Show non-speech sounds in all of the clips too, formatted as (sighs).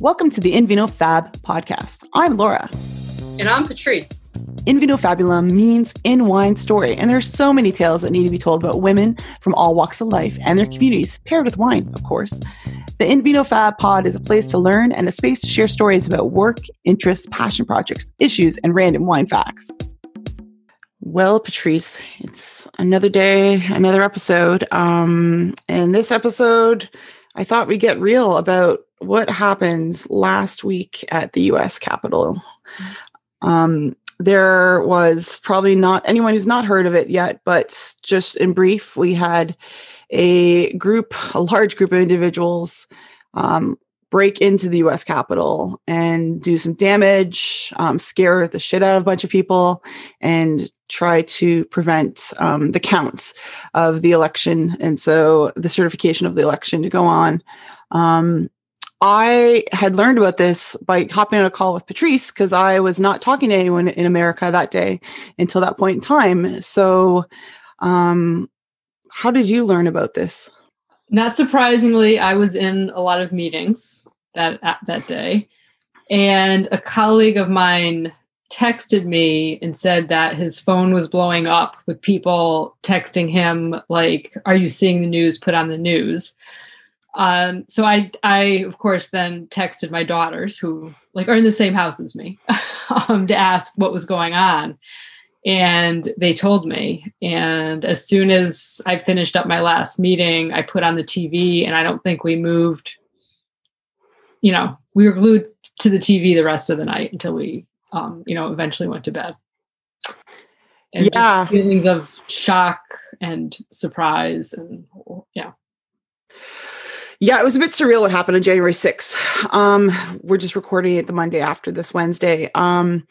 Welcome to the Invino Fab podcast. I'm Laura. And I'm Patrice. Invino Fabulum means in wine story, and there are so many tales that need to be told about women from all walks of life and their communities, paired with wine, of course. The Invino Fab pod is a place to learn and a space to share stories about work, interests, passion projects, issues, and random wine facts. Well, Patrice, it's another day, another episode. Um, and this episode, I thought we'd get real about what happened last week at the US Capitol. Um, there was probably not anyone who's not heard of it yet, but just in brief, we had a group, a large group of individuals um, break into the US Capitol and do some damage, um, scare the shit out of a bunch of people, and try to prevent um, the counts of the election. And so the certification of the election to go on. Um, I had learned about this by hopping on a call with Patrice because I was not talking to anyone in America that day until that point in time. So, um, how did you learn about this? Not surprisingly, I was in a lot of meetings that that day, and a colleague of mine texted me and said that his phone was blowing up with people texting him like, "Are you seeing the news? Put on the news." Um, so I, I of course then texted my daughters who like are in the same house as me (laughs) um, to ask what was going on, and they told me. And as soon as I finished up my last meeting, I put on the TV, and I don't think we moved. You know, we were glued to the TV the rest of the night until we, um, you know, eventually went to bed. And yeah, feelings of shock and surprise, and yeah. Yeah, it was a bit surreal what happened on January 6th. Um, we're just recording it the Monday after this Wednesday. Um,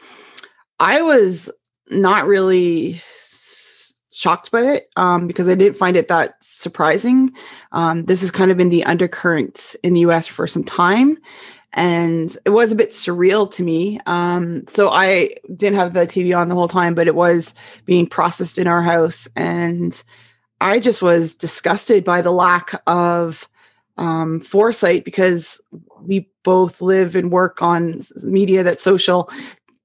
I was not really shocked by it um, because I didn't find it that surprising. Um, this has kind of been the undercurrent in the US for some time. And it was a bit surreal to me. Um, so I didn't have the TV on the whole time, but it was being processed in our house. And I just was disgusted by the lack of um, foresight because we both live and work on media that's social.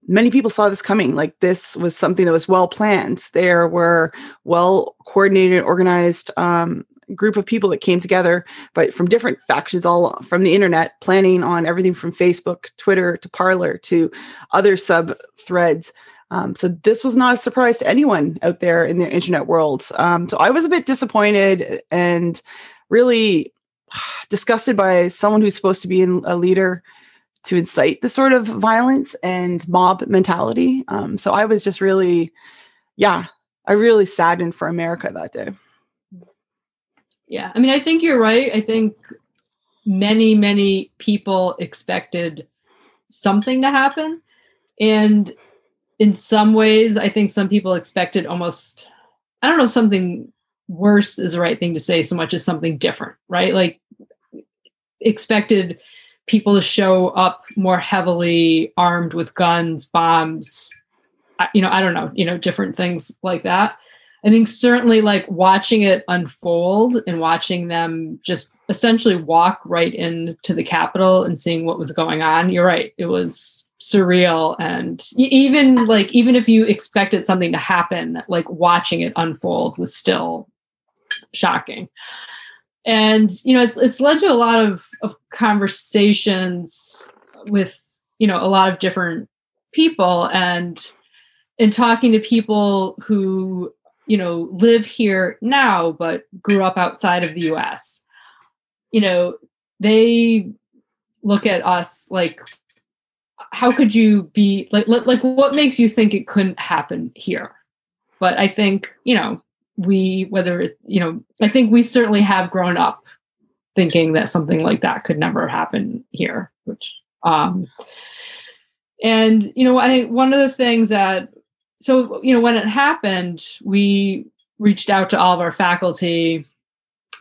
Many people saw this coming like this was something that was well planned. There were well coordinated organized um, group of people that came together but from different factions all from the internet planning on everything from facebook twitter to Parler to other sub threads. Um, so this was not a surprise to anyone out there in the internet world. Um, so i was a bit disappointed and really (sighs) disgusted by someone who's supposed to be a leader to incite the sort of violence and mob mentality. Um, so I was just really, yeah, I really saddened for America that day. Yeah, I mean, I think you're right. I think many, many people expected something to happen. And in some ways, I think some people expected almost, I don't know, something worse is the right thing to say so much as something different, right? Like expected people to show up more heavily armed with guns, bombs, you know, I don't know, you know, different things like that. I think certainly like watching it unfold and watching them just essentially walk right into the Capitol and seeing what was going on. You're right. It was surreal. And even like, even if you expected something to happen, like watching it unfold was still shocking. And you know it's it's led to a lot of of conversations with you know a lot of different people. And in talking to people who you know live here now but grew up outside of the US you know they look at us like how could you be like like what makes you think it couldn't happen here? But i think you know we whether it you know i think we certainly have grown up thinking that something like that could never happen here which um and you know i think one of the things that so you know when it happened we reached out to all of our faculty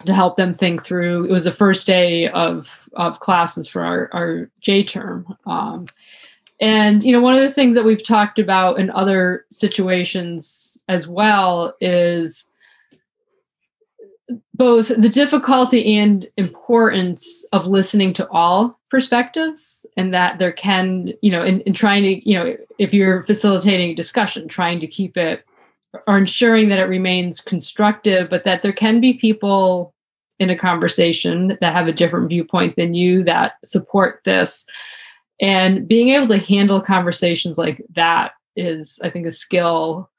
to help them think through. It was the first day of of classes for our, our j term um, and you know, one of the things that we've talked about in other situations as well is both the difficulty and importance of listening to all perspectives and that there can you know in, in trying to you know if you're facilitating discussion trying to keep it or ensuring that it remains constructive but that there can be people in a conversation that have a different viewpoint than you that support this and being able to handle conversations like that is i think a skill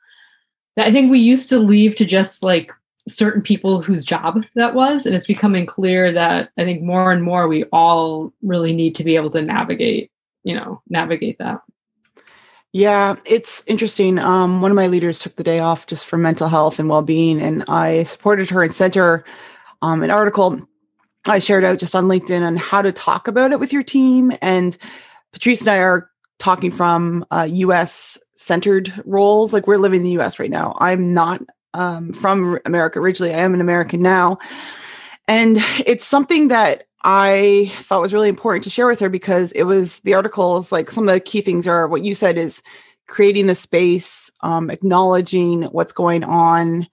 that i think we used to leave to just like certain people whose job that was. And it's becoming clear that i think more and more we all really need to be able to navigate you know navigate that. Yeah it's interesting. Um, one of my leaders took the day off just for mental health and well-being and i supported her and sent her um, an article i shared out just on linkedin on how to talk about it with your team. And patrice and i are talking from uh, us centered roles like we're living in the us right now i'm not um, from America originally. I am an American now. And it's something that I thought was really important to share with her because it was the articles, like some of the key things are what you said is creating the space, um, acknowledging what's going on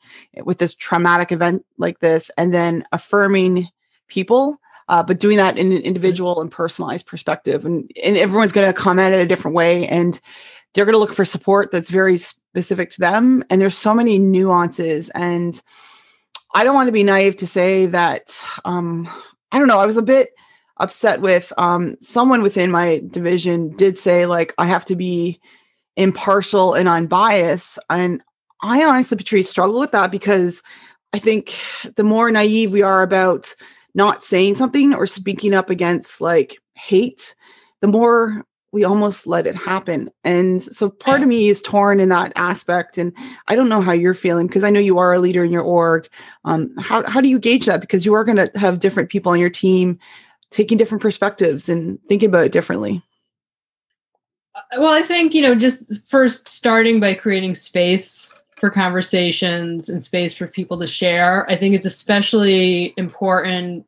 with this traumatic event like this, and then affirming people. Uh, but doing that in an individual and personalized perspective, and, and everyone's going to comment it a different way, and they're going to look for support that's very specific to them and there's so many nuances and i don't want to be naive to say that um i don't know i was a bit upset with um someone within my division did say like i have to be impartial and unbiased and i honestly patrice struggle with that because i think the more naive we are about not saying something or speaking up against like hate the more we almost let it happen. And so part of me is torn in that aspect. And I don't know how you're feeling because I know you are a leader in your org. Um, how, how do you gauge that? Because you are going to have different people on your team taking different perspectives and thinking about it differently. Uh, well, I think, you know, just first starting by creating space for conversations and space for people to share. I think it's especially important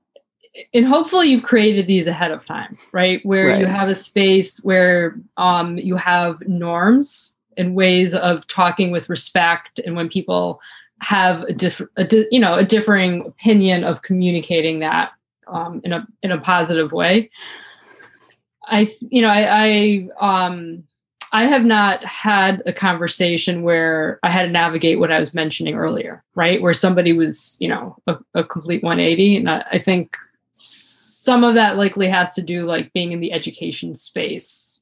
and hopefully you've created these ahead of time right where right. you have a space where um, you have norms and ways of talking with respect and when people have a different di- you know a differing opinion of communicating that um, in a in a positive way i you know i i um I have not had a conversation where I had to navigate what I was mentioning earlier, right? Where somebody was, you know, a, a complete 180. And I, I think some of that likely has to do like being in the education space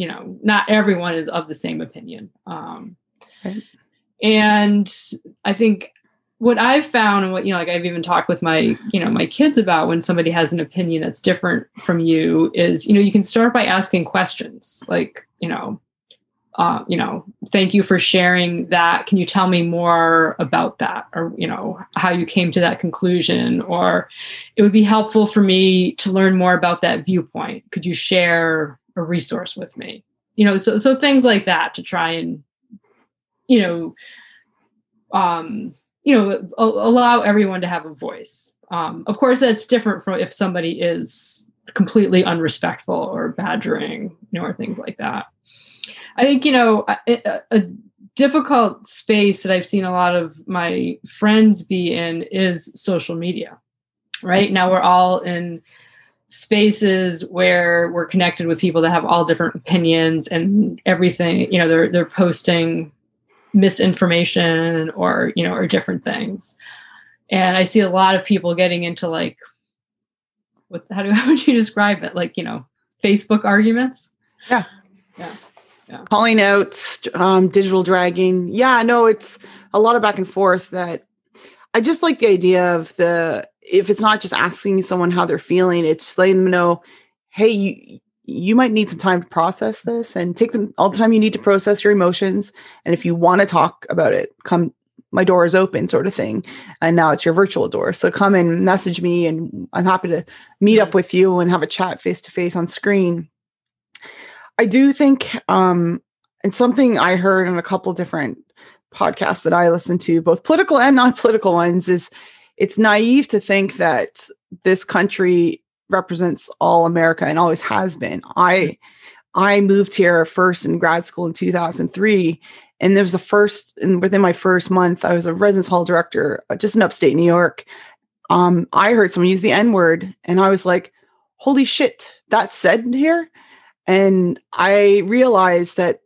you know not everyone is of the same opinion um, right. and i think what i've found and what you know like i've even talked with my you know my kids about when somebody has an opinion that's different from you is you know you can start by asking questions like you know uh, you know, thank you for sharing that. Can you tell me more about that or, you know, how you came to that conclusion? Or it would be helpful for me to learn more about that viewpoint. Could you share a resource with me? You know, so, so things like that to try and, you know, um, you know, allow everyone to have a voice. Um, of course, that's different from if somebody is completely unrespectful or badgering, you know, or things like that. I think, you know, a, uh, a, difficult space that I've seen a lot of my friends be in is social media. Right now, we're all in spaces where we're connected with people that have all different opinions and everything. You know, they're they're posting misinformation or you know or different things. And I see a lot of people getting into like, what? How do (laughs) how would you describe it? Like you know, Facebook arguments. Yeah. Yeah yeah. calling out um, digital dragging. Yeah, no, it's a lot of back and forth that I just like the idea of the if it's not just asking someone how they're feeling, it's letting them know, hey, you you might need some time to process this and take them all the time you need to process your emotions. And if you want to talk about it, come my door is open sort of thing. And now it's your virtual door. So come and message me and I'm happy to meet up with you and have a chat face to face on screen. I do think, um, and something I heard in a couple different podcasts that I listen to, both political and non-political ones, is it's naive to think that this country represents all America and always has been. I I moved here first in grad school in 2003 and there was the first and within my first month I was a residence hall director uh, just in upstate New York. Um, I heard someone use the N word and I was like, holy shit, that's said here. And I realized that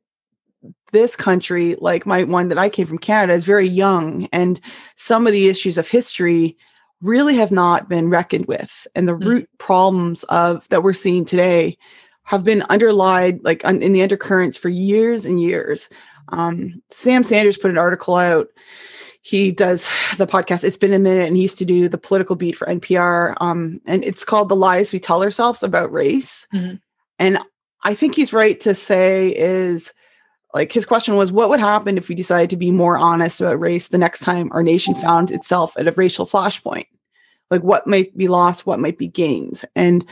this country, like my one that I came from Canada, is very young. And some of the issues of history really have not been reckoned with. And the mm-hmm. root problems of that we're seeing today have been underlied like in the undercurrents for years and years. Um, Sam Sanders put an article out he does (sighs) the podcast it's been a minute and he used to do the political beat for npr um, and it's called the lies we tell ourselves about race mm-hmm. and i think he's right to say is like his question was what would happen if we decided to be more honest about race the next time our nation found itself at a racial flashpoint like what might be lost what might be gained and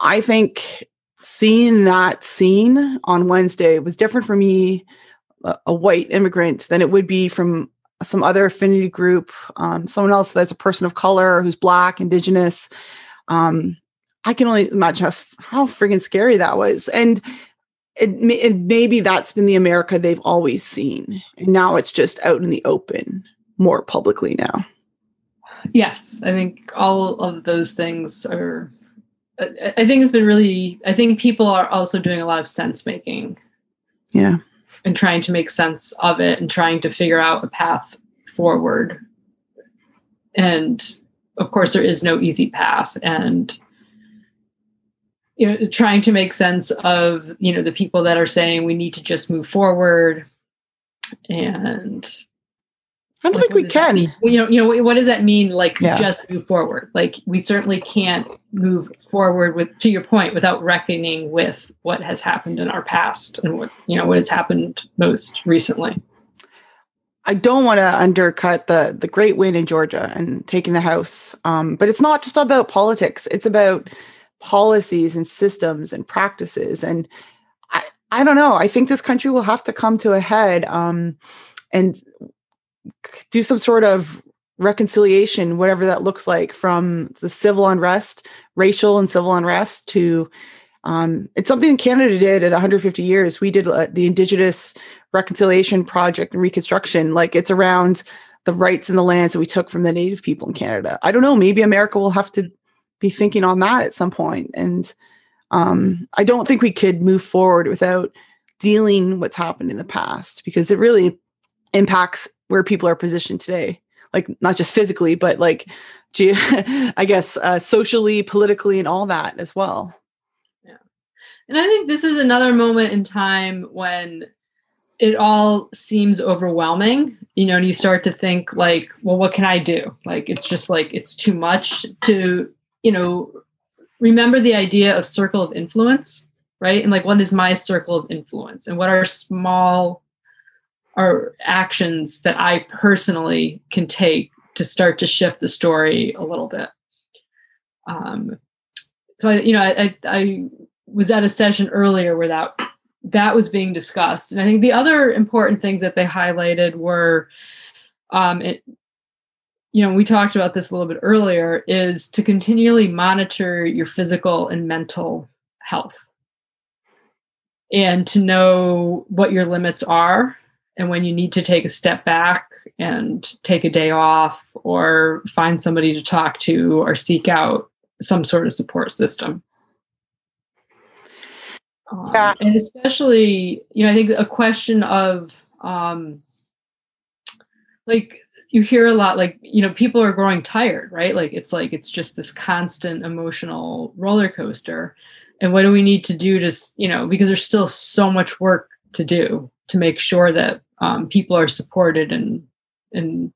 i think seeing that scene on wednesday was different for me a white immigrant than it would be from some other affinity group, um, someone else that's a person of color who's black, indigenous. Um, I can only imagine how, how friggin' scary that was. And it, it, maybe that's been the America they've always seen. And now it's just out in the open more publicly now. Yes, I think all of those things are. I think it's been really. I think people are also doing a lot of sense making. Yeah and trying to make sense of it and trying to figure out a path forward. And of course, there is no easy path. And you know, trying to make sense of you know the people that are saying we need to just move forward and I don't like, think we can. you know, you know, what does that mean? Like, yeah. just move forward. Like, we certainly can't move forward with, to your point, without reckoning with what has happened in our past and what you know what has happened most recently. I don't want to undercut the the great win in Georgia and taking the House, um, but it's not just about politics. It's about policies and systems and practices. And I, I don't know. I think this country will have to come to a head. Um, and do some sort of reconciliation, whatever that looks like, from the civil unrest, racial and civil unrest, to um, it's something Canada did at 150 years. We did uh, the Indigenous Reconciliation Project and Reconstruction. Like it's around the rights and the lands that we took from the Native people in Canada. I don't know. Maybe America will have to be thinking on that at some point. And um, I don't think we could move forward without dealing what's happened in the past because it really impacts where people are positioned today. Like not just physically but like ge- (laughs) i guess uh, socially politically and all that as well. Yeah. And i think this is another moment in time when it all seems overwhelming. You know and you start to think like well what can i do? Like it's just like it's too much to you know remember the idea of circle of influence right? And like what is my circle of influence? And what are small are actions that I personally can take to start to shift the story a little bit. Um, so I, you know, I, I was at a session earlier where that that was being discussed, and I think the other important things that they highlighted were, um, it, you know, we talked about this a little bit earlier, is to continually monitor your physical and mental health, and to know what your limits are and when you need to take a step back and take a day off or find somebody to talk to or seek out some sort of support system. Um, yeah. And especially, you know, I think a question of um, like you hear a lot like you know people are growing tired right? Like it's like it's just this constant emotional roller coaster. And what do we need to do to you know because there's still so much work to do to make sure that um, people are supported and and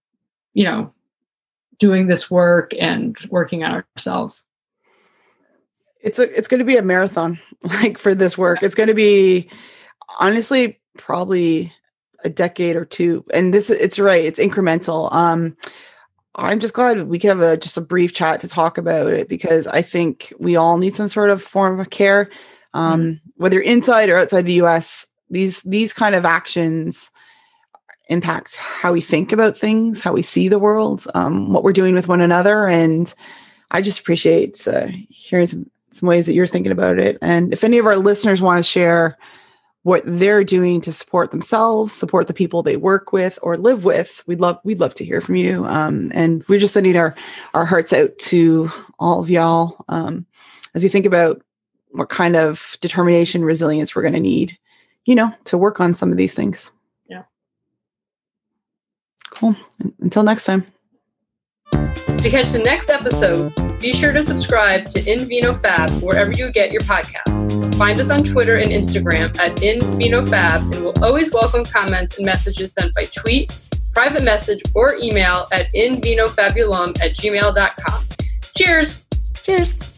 you know doing this work and working on ourselves. It's a it's going to be a marathon (laughs) like for this work. It's going to be honestly probably a decade or two and this it's right it's incremental um i'm just glad we can have a just a brief chat to talk about it because i think we all need some sort of form of care um mm-hmm. whether inside or outside the us these these kind of actions impact how we think about things, how we see the world, um, what we're doing with one another, and I just appreciate uh, hearing some, some ways that you're thinking about it. And if any of our listeners want to share what they're doing to support themselves, support the people they work with or live with, we'd love we'd love to hear from you. Um, and we're just sending our our hearts out to all of y'all. Um, as we think about what kind of determination, resilience we're going to need, you know, to work on some of these things. Yeah. Cool. Until next time. To catch the next episode, be sure to subscribe to In Vino Fab wherever you get your podcasts. Find us on Twitter and Instagram at In Vino Fab, and we'll always welcome comments and messages sent by tweet, private message, or email at invinofabulum at gmail.com. Cheers! Cheers!